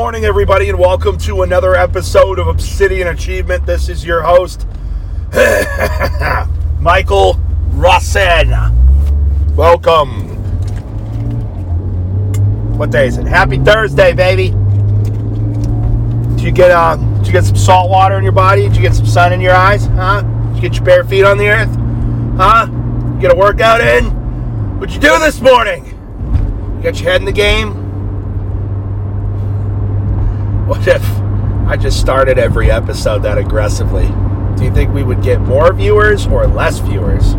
morning, everybody, and welcome to another episode of Obsidian Achievement. This is your host, Michael Rossan. Welcome. What day is it? Happy Thursday, baby. Did you get uh, did you get some salt water in your body? Did you get some sun in your eyes? Huh? Did you get your bare feet on the earth? Huh? You get a workout in? What'd you do this morning? You got your head in the game? What if I just started every episode that aggressively? Do you think we would get more viewers or less viewers?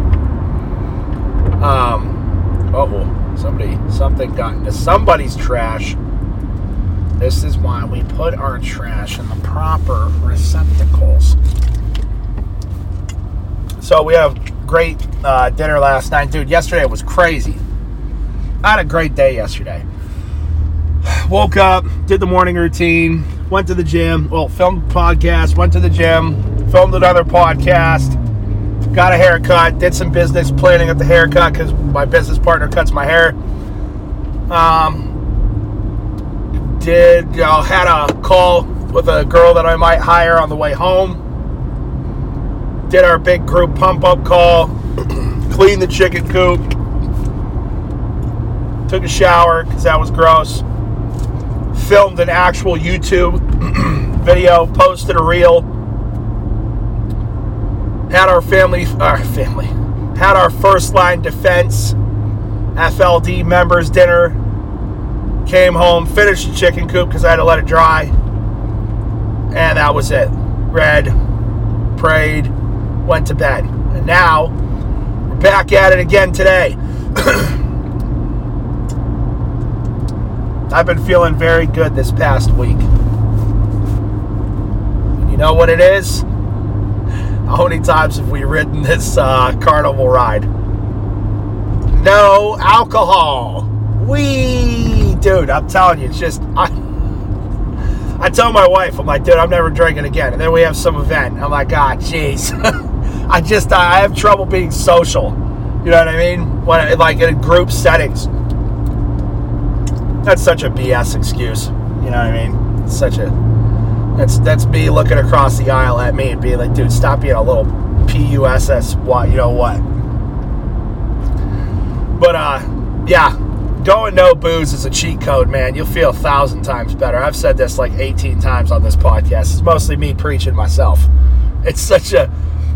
Um, oh, somebody, something got into somebody's trash. This is why we put our trash in the proper receptacles. So we have great uh, dinner last night, dude. Yesterday was crazy. I had a great day yesterday woke up, did the morning routine, went to the gym, well, filmed podcast, went to the gym, filmed another podcast, got a haircut, did some business planning at the haircut because my business partner cuts my hair. Um, did, you know, had a call with a girl that I might hire on the way home. Did our big group pump up call, cleaned the chicken coop, took a shower because that was gross filmed an actual YouTube video, posted a reel, had our family, our family, had our first line defense FLD members dinner, came home, finished the chicken coop because I had to let it dry, and that was it. Read, prayed, went to bed. And now we're back at it again today. I've been feeling very good this past week. You know what it is? How many times have we ridden this uh, carnival ride? No alcohol. We, dude, I'm telling you, it's just I. I tell my wife, I'm like, dude, I'm never drinking again. And then we have some event. I'm like, ah, jeez. I just I have trouble being social. You know what I mean? When like in group settings that's such a BS excuse. You know what I mean? It's such a that's that's me looking across the aisle at me and being like, dude, stop being a little puss what you know what. But uh yeah, going no booze is a cheat code, man. You'll feel a thousand times better. I've said this like 18 times on this podcast. It's mostly me preaching myself. It's such a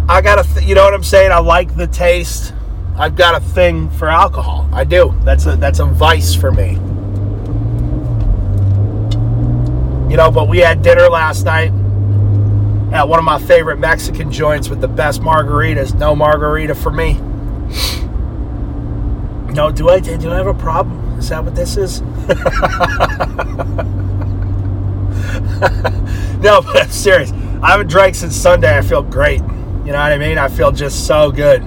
I got a th- you know what I'm saying? I like the taste. I've got a thing for alcohol. I do. That's a that's a vice for me. You know, but we had dinner last night at one of my favorite Mexican joints with the best margaritas. No margarita for me. No, do I do I have a problem? Is that what this is? no, but I'm serious. I haven't drank since Sunday. I feel great. You know what I mean? I feel just so good.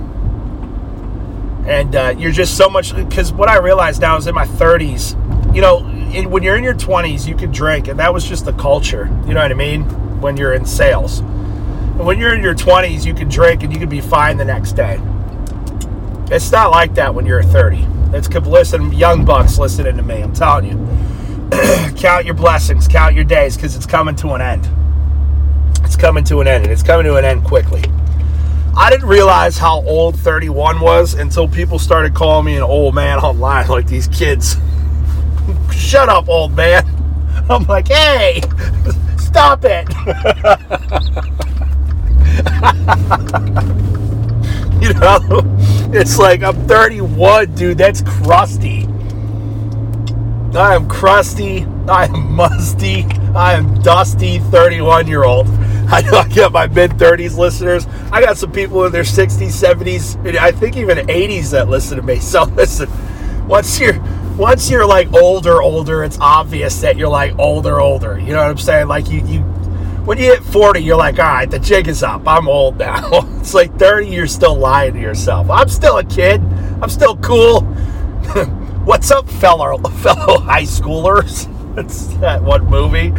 And uh, you're just so much because what I realize now is in my 30s, you know, in, when you're in your 20s, you can drink, and that was just the culture. You know what I mean? When you're in sales. And when you're in your 20s, you can drink and you can be fine the next day. It's not like that when you're 30. It's listen, young bucks listening to me. I'm telling you, count your blessings, count your days, because it's coming to an end. It's coming to an end, and it's coming to an end quickly. I didn't realize how old 31 was until people started calling me an old man online, like these kids. Shut up, old man. I'm like, hey, stop it. you know, it's like I'm 31, dude. That's crusty. I am crusty. I am musty. I am dusty 31 year old. I got my mid 30s listeners. I got some people in their 60s, 70s, I think even 80s that listen to me. So listen, once you're once you're like older, older, it's obvious that you're like older, older. You know what I'm saying? Like you, you when you hit 40, you're like, all right, the jig is up. I'm old now. it's like 30, you're still lying to yourself. I'm still a kid. I'm still cool. What's up, fellow fellow high schoolers? It's that one movie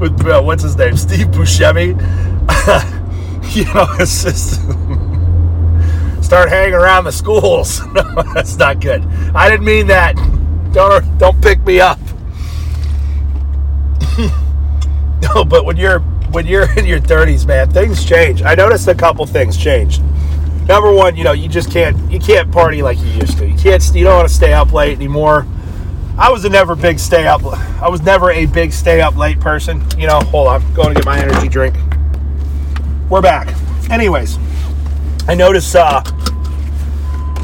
with uh, what's his name, Steve Buscemi. you know, it's just start hanging around the schools. no, that's not good. I didn't mean that. Don't don't pick me up. No, but when you're when you're in your 30s, man, things change. I noticed a couple things changed. Number one, you know, you just can't you can't party like you used to. You can't you don't want to stay up late anymore. I was a never big stay up. I was never a big stay up late person. You know, hold on, I'm going to get my energy drink. We're back. Anyways, I noticed uh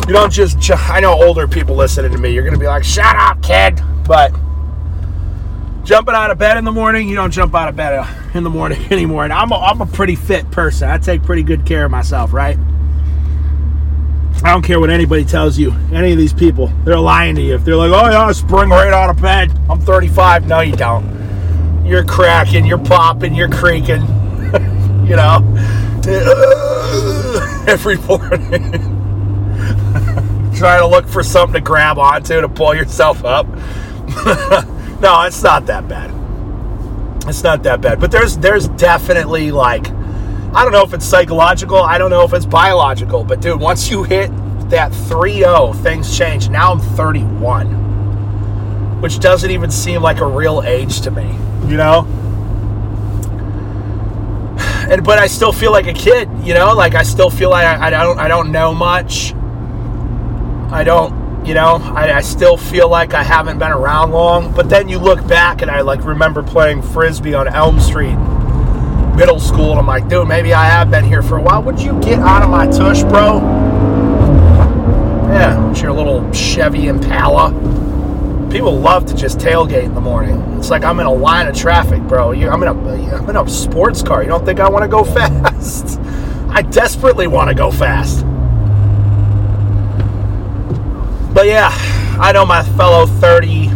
you don't just I know older people listening to me. You're gonna be like, "Shut up, kid," but jumping out of bed in the morning, you don't jump out of bed uh, in the morning anymore. And I'm a, I'm a pretty fit person. I take pretty good care of myself, right? I don't care what anybody tells you. Any of these people, they're lying to you. If they're like, oh yeah, I spring right out of bed. I'm 35. No, you don't. You're cracking, you're popping, you're creaking. you know, every morning. Trying to look for something to grab onto to pull yourself up. no, it's not that bad. It's not that bad. But there's there's definitely like I don't know if it's psychological, I don't know if it's biological, but dude, once you hit that 3-0, things change. Now I'm 31. Which doesn't even seem like a real age to me, you know? And but I still feel like a kid, you know? Like I still feel like I, I don't I don't know much. I don't you know I, I, still feel like i haven't been around long but then you look back and i like remember playing frisbee on elm street middle school and i'm like dude maybe i have been here for a while. Would you get out of my tush bro? Yeah it's your little chevy impala? People love to just tailgate in the morning. It's like i'm in a line of traffic bro. I'm in a i'm in a sports car. You don't think i want to go fast? I desperately want to go fast but yeah, I know my fellow 30,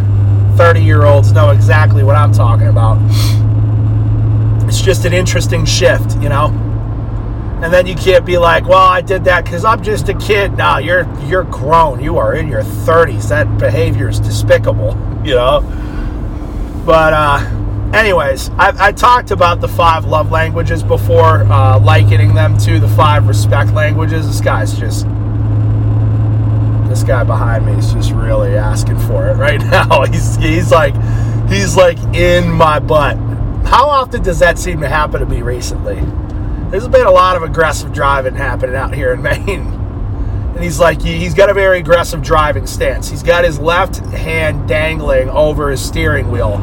30 year olds know exactly what I'm talking about. It's just an interesting shift, you know? And then you can't be like, well, I did that because I'm just a kid. No, you're you're grown. You are in your 30s. That behavior is despicable, you know? But uh, anyways, I, I, talked about the five love languages before, uh, likening them to the five respect languages. This guy's just this guy behind me is just really asking for it right now. He's he's like he's like in my butt. How often does that seem to happen to me recently? There's been a lot of aggressive driving happening out here in Maine. And he's like he's got a very aggressive driving stance. He's got his left hand dangling over his steering wheel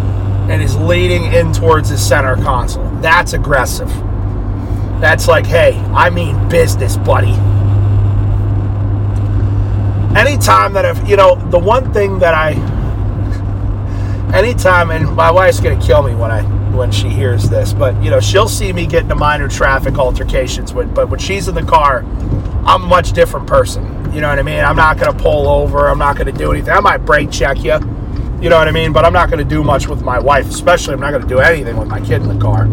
and is leaning in towards his center console. That's aggressive. That's like, hey, I mean business, buddy anytime that if you know the one thing that I anytime and my wife's gonna kill me when I when she hears this, but you know she'll see me get into minor traffic altercations. With, but when she's in the car, I'm a much different person. You know what I mean? I'm not gonna pull over. I'm not gonna do anything. I might brake check you. You know what I mean? But I'm not gonna do much with my wife. Especially, I'm not gonna do anything with my kid in the car.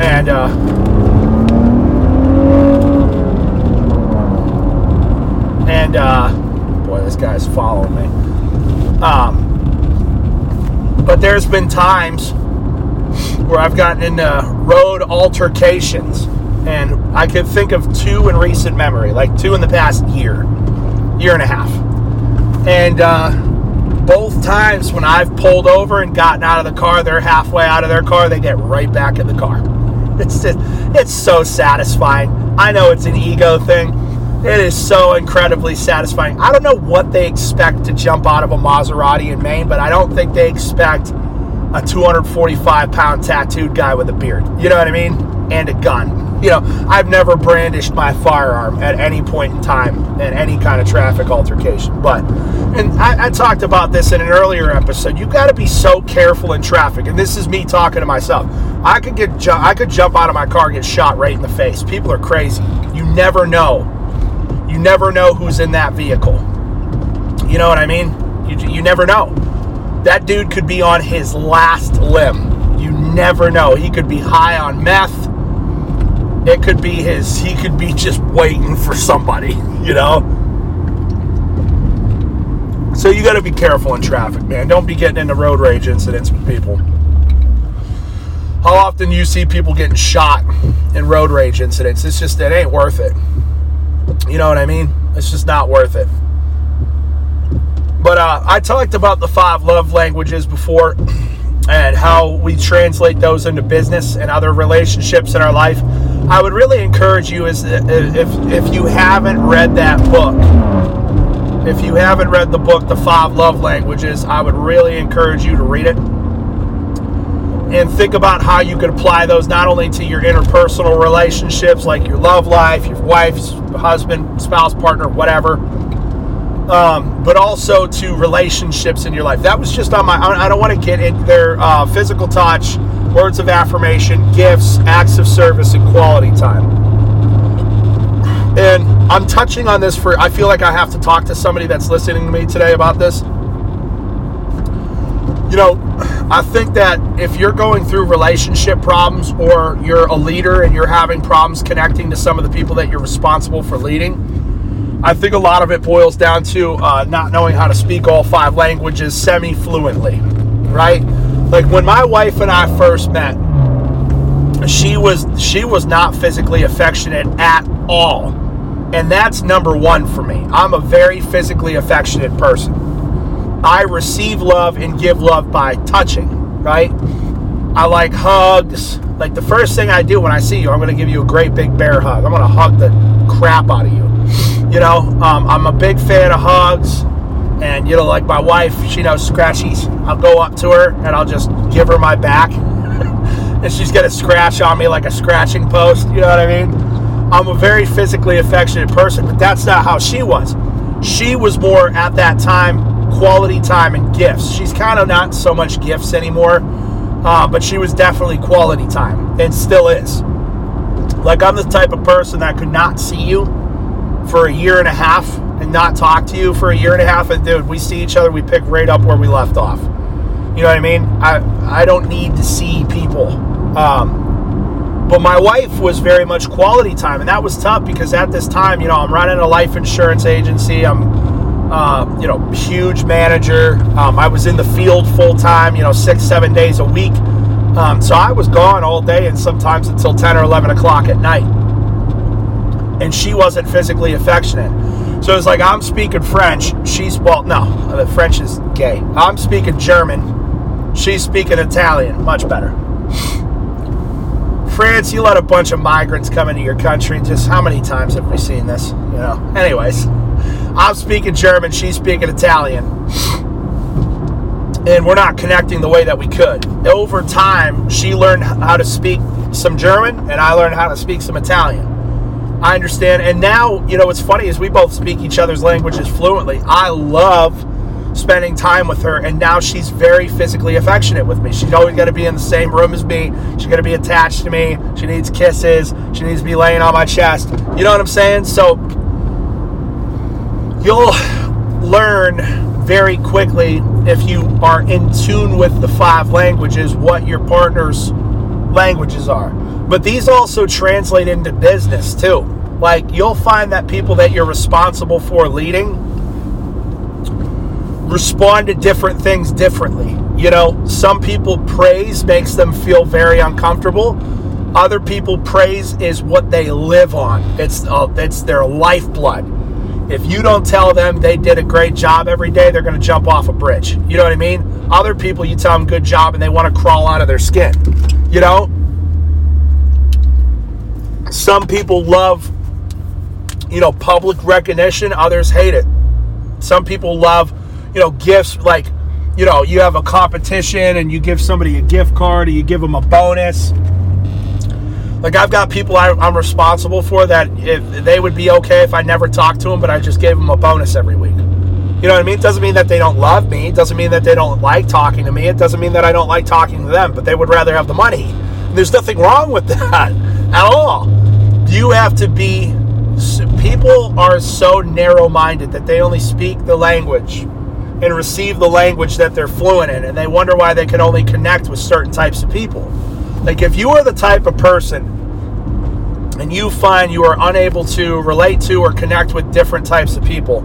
And uh, and uh, this guy's following me. Um, but there's been times where I've gotten into road altercations, and I could think of two in recent memory, like two in the past year, year and a half. And uh, both times when I've pulled over and gotten out of the car, they're halfway out of their car, they get right back in the car. It's just, it's so satisfying. I know it's an ego thing it is so incredibly satisfying. I don't know what they expect to jump out of a Maserati in Maine, but I don't think they expect a 245 pound tattooed guy with a beard. You know what I mean? And a gun. You know, I've never brandished my firearm at any point in time in any kind of traffic altercation. But, and I, I talked about this in an earlier episode. You got to be so careful in traffic. And this is me talking to myself. I could get, I could jump out of my car, get shot right in the face. People are crazy. You never know you never know who's in that vehicle. You know what I mean? You, you never know. That dude could be on his last limb. You never know. He could be high on meth. It could be his, he could be just waiting for somebody, you know? So you got to be careful in traffic, man. Don't be getting into road rage incidents with people. How often do you see people getting shot in road rage incidents? It's just, it ain't worth it. You know what I mean? It's just not worth it. But uh, I talked about the five love languages before, and how we translate those into business and other relationships in our life. I would really encourage you is if if you haven't read that book, if you haven't read the book The Five Love Languages, I would really encourage you to read it and think about how you could apply those not only to your interpersonal relationships like your love life, your wife's husband, spouse, partner, whatever, um, but also to relationships in your life. That was just on my. I don't want to get into their uh, physical touch, words of affirmation, gifts, acts of service, and quality time. And I'm touching on this for. I feel like I have to talk to somebody that's listening to me today about this. You know, I think that if you're going through relationship problems or you're a leader and you're having problems connecting to some of the people that you're responsible for leading, I think a lot of it boils down to uh, not knowing how to speak all five languages semi fluently, right? Like when my wife and I first met, she was she was not physically affectionate at all. And that's number 1 for me. I'm a very physically affectionate person. I receive love and give love by touching, right? I like hugs. Like the first thing I do when I see you, I'm going to give you a great big bear hug. I'm going to hug the crap out of you. You know, um, I'm a big fan of hugs. And, you know, like my wife, she knows scratchies. I'll go up to her and I'll just give her my back. and she's going to scratch on me like a scratching post. You know what I mean? I'm a very physically affectionate person, but that's not how she was. She was more at that time quality time and gifts. She's kind of not so much gifts anymore, uh, but she was definitely quality time and still is. Like, I'm the type of person that could not see you for a year and a half and not talk to you for a year and a half. And, dude, we see each other, we pick right up where we left off. You know what I mean? I, I don't need to see people. Um, but my wife was very much quality time, and that was tough because at this time, you know, I'm running a life insurance agency. I'm uh, you know, huge manager. Um, I was in the field full time, you know, six, seven days a week. Um, so I was gone all day and sometimes until 10 or 11 o'clock at night. And she wasn't physically affectionate. So it's like I'm speaking French. She's, well, no, the French is gay. I'm speaking German. She's speaking Italian. Much better. France, you let a bunch of migrants come into your country. Just how many times have we seen this? You know, anyways. I'm speaking German, she's speaking Italian. And we're not connecting the way that we could. Over time, she learned how to speak some German, and I learned how to speak some Italian. I understand. And now, you know, what's funny is we both speak each other's languages fluently. I love spending time with her, and now she's very physically affectionate with me. She's always got to be in the same room as me. She's got to be attached to me. She needs kisses. She needs to be laying on my chest. You know what I'm saying? So you'll learn very quickly if you are in tune with the five languages what your partner's languages are. But these also translate into business too. Like you'll find that people that you're responsible for leading respond to different things differently. You know, some people praise makes them feel very uncomfortable. Other people praise is what they live on. It's uh, it's their lifeblood if you don't tell them they did a great job every day, they're going to jump off a bridge. You know what I mean? Other people, you tell them good job and they want to crawl out of their skin. You know? Some people love, you know, public recognition, others hate it. Some people love, you know, gifts like, you know, you have a competition and you give somebody a gift card or you give them a bonus like I've got people I, am responsible for that if they would be okay if I never talked to them, but I just gave them a bonus every week. You know what I mean? It doesn't mean that they don't love me. It doesn't mean that they don't like talking to me. It doesn't mean that I don't like talking to them, but they would rather have the money. There's nothing wrong with that at all. You have to be, people are so narrow minded that they only speak the language and receive the language that they're fluent in, and they wonder why they can only connect with certain types of people. Like, if you are the type of person and you find you are unable to relate to or connect with different types of people,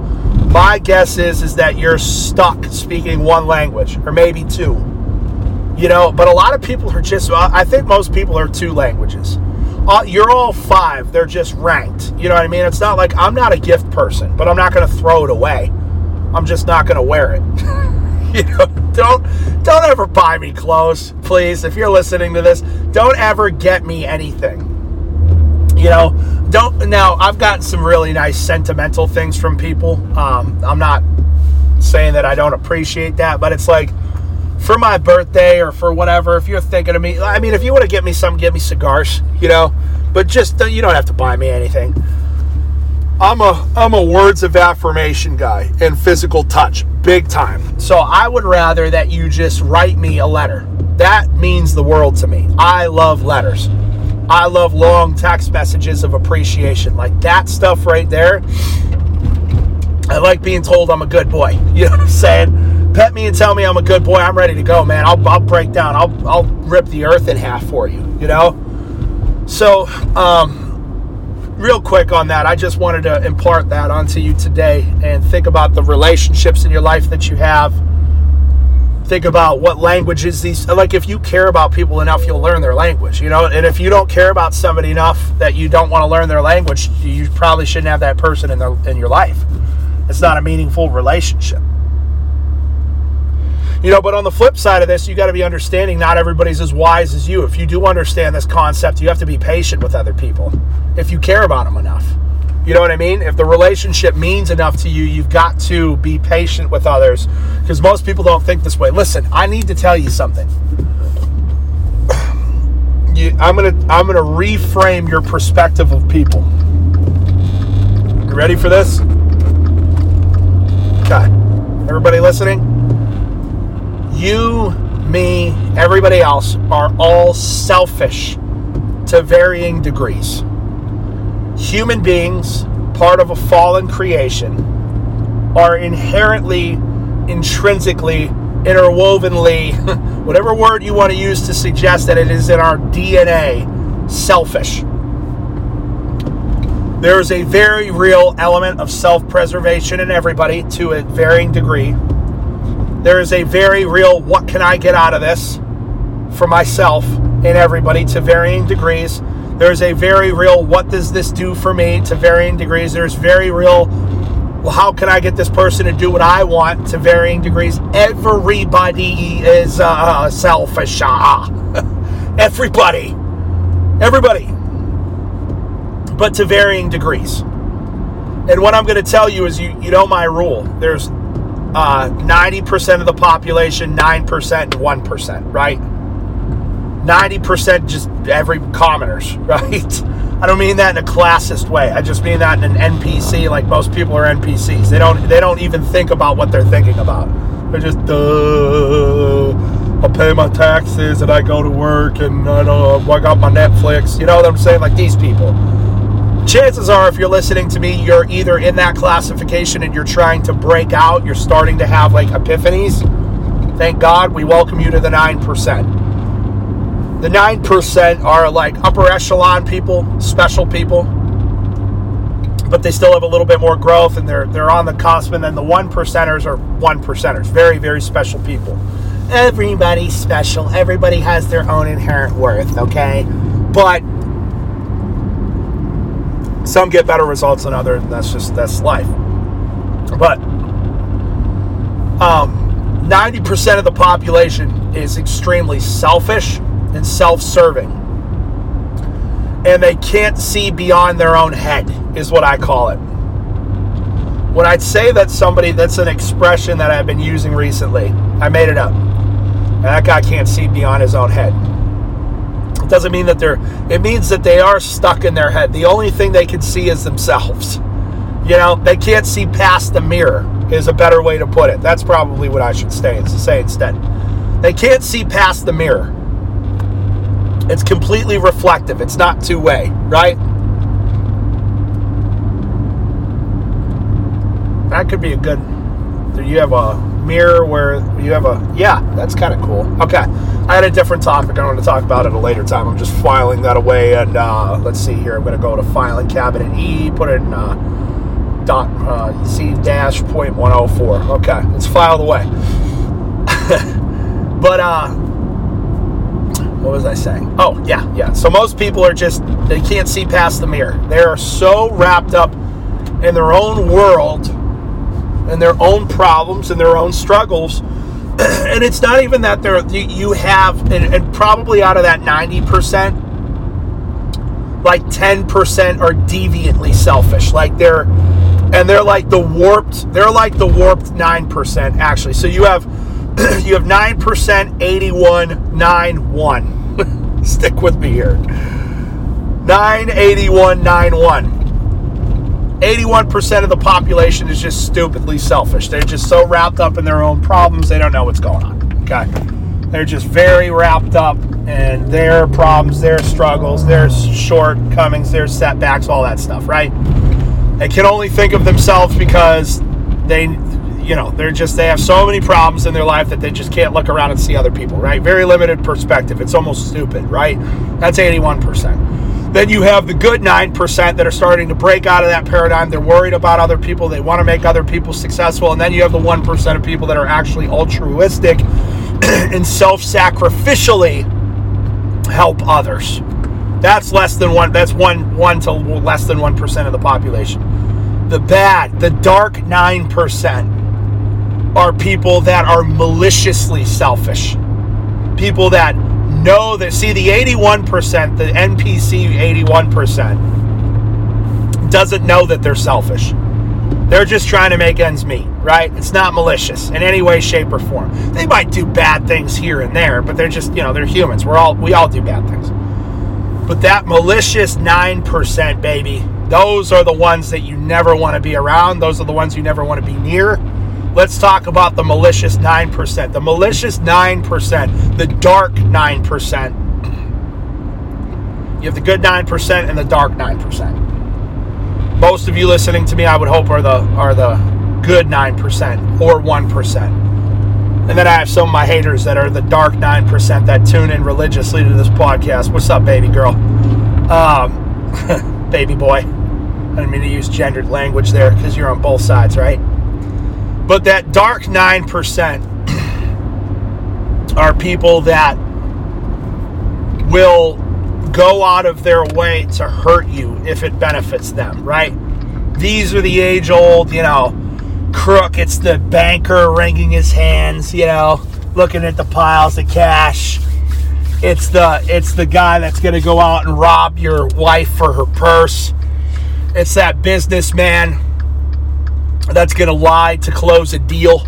my guess is is that you're stuck speaking one language or maybe two. You know, but a lot of people are just. I think most people are two languages. Uh, you're all five. They're just ranked. You know what I mean? It's not like I'm not a gift person, but I'm not going to throw it away. I'm just not going to wear it. you know don't don't ever buy me clothes, please. If you're listening to this, don't ever get me anything. You know, don't now I've gotten some really nice sentimental things from people. Um, I'm not saying that I don't appreciate that, but it's like for my birthday or for whatever, if you're thinking of me, I mean, if you want to get me something, get me cigars, you know, but just you don't have to buy me anything. I'm a I'm a words of affirmation guy and physical touch, big time. So I would rather that you just write me a letter. That means the world to me. I love letters. I love long text messages of appreciation. Like that stuff right there. I like being told I'm a good boy. You know what I'm saying? Pet me and tell me I'm a good boy. I'm ready to go, man. I'll, I'll break down. I'll, I'll rip the earth in half for you, you know? So, um, real quick on that, I just wanted to impart that onto you today and think about the relationships in your life that you have. Think about what languages these like if you care about people enough, you'll learn their language, you know? And if you don't care about somebody enough that you don't want to learn their language, you probably shouldn't have that person in their in your life. It's not a meaningful relationship. You know, but on the flip side of this, you got to be understanding not everybody's as wise as you. If you do understand this concept, you have to be patient with other people if you care about them enough. You know what I mean? If the relationship means enough to you, you've got to be patient with others because most people don't think this way. Listen, I need to tell you something. You, I'm gonna I'm gonna reframe your perspective of people. You ready for this? Okay. Everybody listening? You, me, everybody else are all selfish to varying degrees. Human beings, part of a fallen creation, are inherently, intrinsically, interwovenly, whatever word you want to use to suggest that it is in our DNA, selfish. There is a very real element of self preservation in everybody to a varying degree there is a very real what can I get out of this for myself and everybody to varying degrees. There's a very real what does this do for me to varying degrees. There's very real well, how can I get this person to do what I want to varying degrees? Everybody is uh, selfish. Everybody. Everybody. But to varying degrees. And what I'm going to tell you is you, you know my rule. There's uh, 90% of the population, 9% and 1%, right? 90% just every commoners, right? I don't mean that in a classist way. I just mean that in an NPC, like most people are NPCs. They don't they don't even think about what they're thinking about. They're just duh. I pay my taxes and I go to work and I don't I got my Netflix. You know what I'm saying? Like these people chances are, if you're listening to me, you're either in that classification and you're trying to break out, you're starting to have like epiphanies. Thank God we welcome you to the 9%. The 9% are like upper echelon people, special people, but they still have a little bit more growth and they're, they're on the cusp. And then the one percenters are one percenters, very, very special people. Everybody's special, everybody has their own inherent worth, okay? But some get better results than others. That's just that's life. But um, 90% of the population is extremely selfish and self-serving, and they can't see beyond their own head. Is what I call it. When I'd say that somebody, that's an expression that I've been using recently. I made it up. And that guy can't see beyond his own head doesn't mean that they're it means that they are stuck in their head. The only thing they can see is themselves. You know they can't see past the mirror is a better way to put it. That's probably what i should say, say instead. They can't see past the mirror. It's completely reflective. It's not two-way right? That could be a good you have a mirror where you have a yeah that's kind of cool. Okay I had a different topic I want to talk about at a later time. I'm just filing that away, and uh, let's see here. I'm going to go to filing cabinet E, put it in uh, dot uh, C dash point one oh four. Okay, it's filed away. but uh, what was I saying? Oh yeah, yeah. So most people are just they can't see past the mirror. They are so wrapped up in their own world and their own problems and their own struggles and it's not even that they're you have and, and probably out of that 90% like 10% are deviantly selfish. Like they're and they're like the warped they're like the warped 9% actually. So you have you have 9% 81 9 1 stick with me here. 9 81 9 1 81% of the population is just stupidly selfish. They're just so wrapped up in their own problems, they don't know what's going on. Okay? They're just very wrapped up in their problems, their struggles, their shortcomings, their setbacks, all that stuff, right? They can only think of themselves because they, you know, they're just, they have so many problems in their life that they just can't look around and see other people, right? Very limited perspective. It's almost stupid, right? That's 81%. Then you have the good 9% that are starting to break out of that paradigm. They're worried about other people. They want to make other people successful. And then you have the 1% of people that are actually altruistic and self sacrificially help others. That's less than one, that's one, one to less than 1% of the population. The bad, the dark 9% are people that are maliciously selfish. People that know that, see, the 81%, the NPC 81%, doesn't know that they're selfish. They're just trying to make ends meet, right? It's not malicious in any way, shape, or form. They might do bad things here and there, but they're just, you know, they're humans. We're all, we all do bad things. But that malicious 9%, baby, those are the ones that you never want to be around. Those are the ones you never want to be near let's talk about the malicious 9%. The malicious 9%, the dark 9%. You have the good 9% and the dark 9%. Most of you listening to me, I would hope, are the are the good 9% or 1%. And then I have some of my haters that are the dark 9% that tune in religiously to this podcast. What's up, baby girl? Um, baby boy. I didn't mean to use gendered language there because you're on both sides, right? But that dark 9% are people that will go out of their way to hurt you if it benefits them, right? These are the age old, you know, crook. It's the banker wringing his hands, you know, looking at the piles of cash. It's the it's the guy that's going to go out and rob your wife for her purse. It's that businessman that's going to lie to close a deal.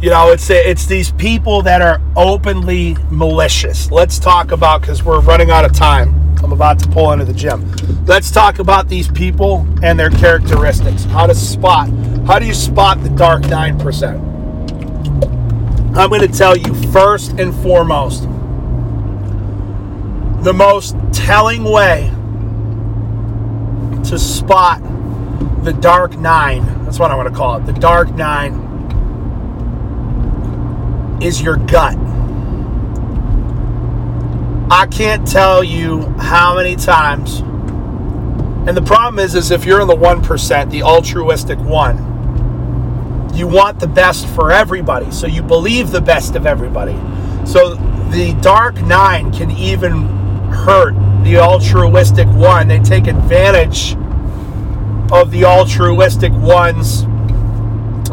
You know, it's it's these people that are openly malicious. Let's talk about because we're running out of time. I'm about to pull into the gym. Let's talk about these people and their characteristics. How to spot. How do you spot the dark 9%? I'm going to tell you first and foremost the most telling way to spot the dark 9 that's what I want to call it. The dark nine is your gut. I can't tell you how many times. And the problem is, is if you're in the 1%, the altruistic one, you want the best for everybody. So you believe the best of everybody. So the dark nine can even hurt the altruistic one. They take advantage of the altruistic ones.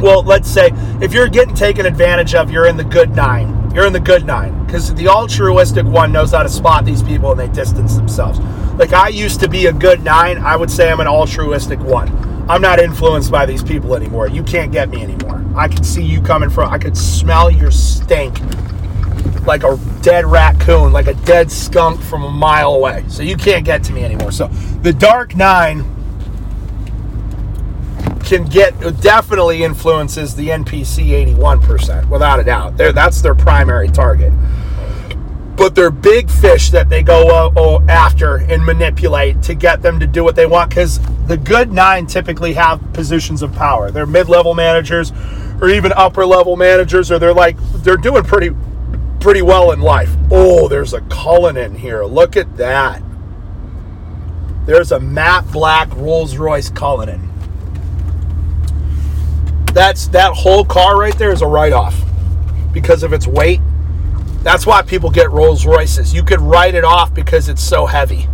Well, let's say if you're getting taken advantage of, you're in the good nine. You're in the good nine because the altruistic one knows how to spot these people and they distance themselves. Like I used to be a good nine, I would say I'm an altruistic one. I'm not influenced by these people anymore. You can't get me anymore. I can see you coming from, I could smell your stink like a dead raccoon, like a dead skunk from a mile away. So you can't get to me anymore. So the Dark Nine can get definitely influences the NPC 81% without a doubt. They're, that's their primary target. But they're big fish that they go uh, after and manipulate to get them to do what they want because the good nine typically have positions of power. They're mid level managers or even upper level managers, or they're like, they're doing pretty pretty well in life. Oh, there's a Cullinan here. Look at that. There's a matte black Rolls Royce Cullinan that's that whole car right there is a write-off because of its weight. That's why people get Rolls Royces. You could write it off because it's so heavy.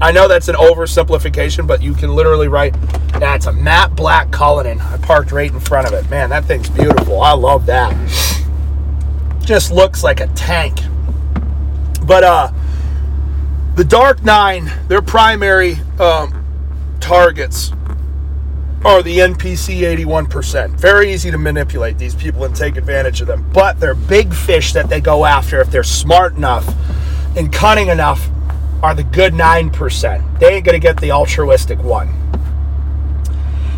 I know that's an oversimplification, but you can literally write, that's a matte black Cullinan. I parked right in front of it. Man, that thing's beautiful. I love that. just looks like a tank. But uh, the Dark Nine, their primary um, targets are the NPC 81%. Very easy to manipulate these people and take advantage of them. But they're big fish that they go after if they're smart enough and cunning enough are the good 9%. They ain't going to get the altruistic one.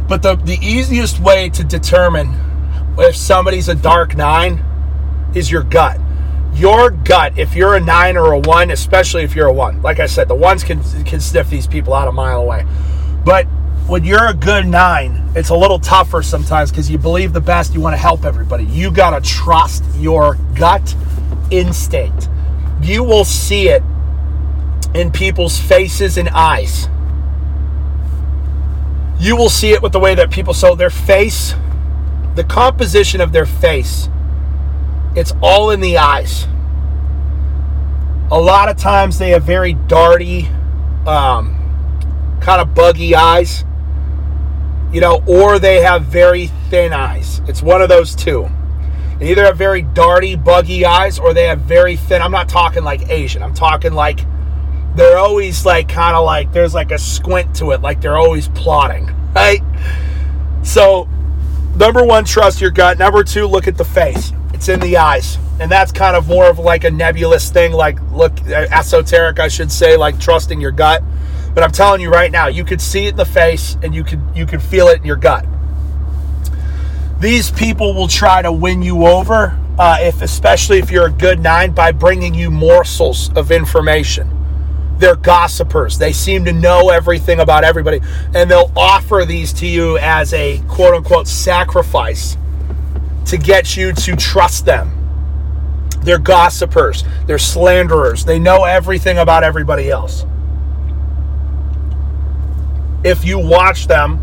But the, the easiest way to determine if somebody's a dark 9 is your gut. Your gut, if you're a 9 or a 1, especially if you're a 1. Like I said, the 1s can, can sniff these people out a mile away. But when you're a good 9, it's a little tougher sometimes because you believe the best, you want to help everybody. You got to trust your gut instinct. You will see it in people's faces and eyes. You will see it with the way that people, so their face, the composition of their face, it's all in the eyes. A lot of times they have very darty, um, kind of buggy eyes, you know, or they have very thin eyes. It's one of those two. They either have very darty, buggy eyes or they have very thin. I'm not talking like Asian. I'm talking like they're always like kind of like there's like a squint to it, like they're always plotting, right? So, number one, trust your gut. Number two, look at the face. It's in the eyes. And that's kind of more of like a nebulous thing, like look esoteric, I should say, like trusting your gut. But I'm telling you right now, you could see it in the face and you could you could feel it in your gut these people will try to win you over, uh, if especially if you're a good nine, by bringing you morsels of information. They're gossipers. They seem to know everything about everybody, and they'll offer these to you as a quote unquote sacrifice to get you to trust them. They're gossipers. They're slanderers. They know everything about everybody else. If you watch them,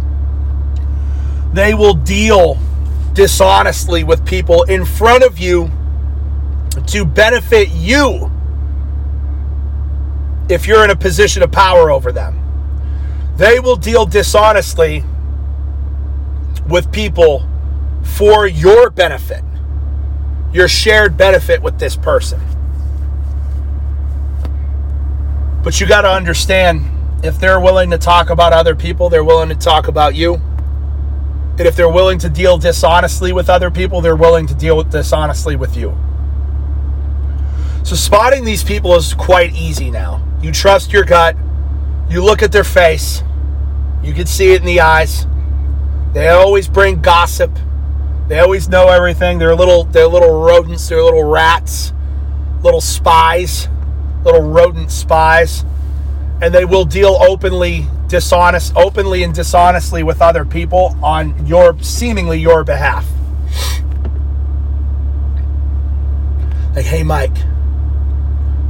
they will deal dishonestly with people in front of you to benefit you if you're in a position of power over them. They will deal dishonestly with people for your benefit, your shared benefit with this person. But you got to understand if they're willing to talk about other people, they're willing to talk about you. And if they're willing to deal dishonestly with other people, they're willing to deal with dishonestly with you. So spotting these people is quite easy now. You trust your gut. You look at their face. You can see it in the eyes. They always bring gossip. They always know everything. They're little they're little rodents, they're little rats, little spies, little rodent spies. And they will deal openly dishonest openly and dishonestly with other people on your seemingly your behalf. Like, hey Mike,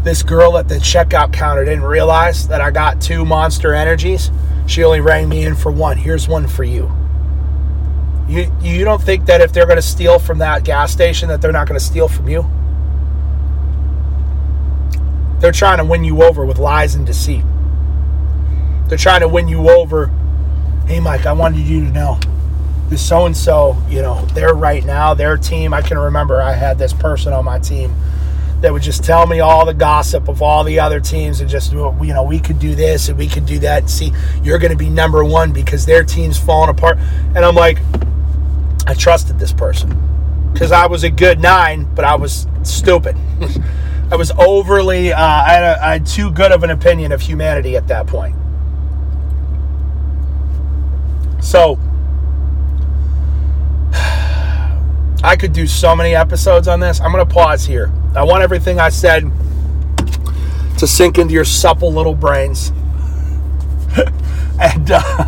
this girl at the checkout counter didn't realize that I got two monster energies. She only rang me in for one. Here's one for you. You you don't think that if they're going to steal from that gas station that they're not going to steal from you? They're trying to win you over with lies and deceit. They're trying to win you over. Hey, Mike, I wanted you to know this so and so, you know, they're right now, their team. I can remember I had this person on my team that would just tell me all the gossip of all the other teams and just, you know, we could do this and we could do that. See, you're going to be number one because their team's falling apart. And I'm like, I trusted this person because I was a good nine, but I was stupid. I was overly, uh, I, had a, I had too good of an opinion of humanity at that point. So I could do so many episodes on this. I'm going to pause here. I want everything I said to sink into your supple little brains. and uh,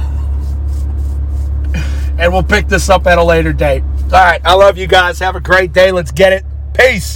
and we'll pick this up at a later date. All right, I love you guys. Have a great day. Let's get it. Peace.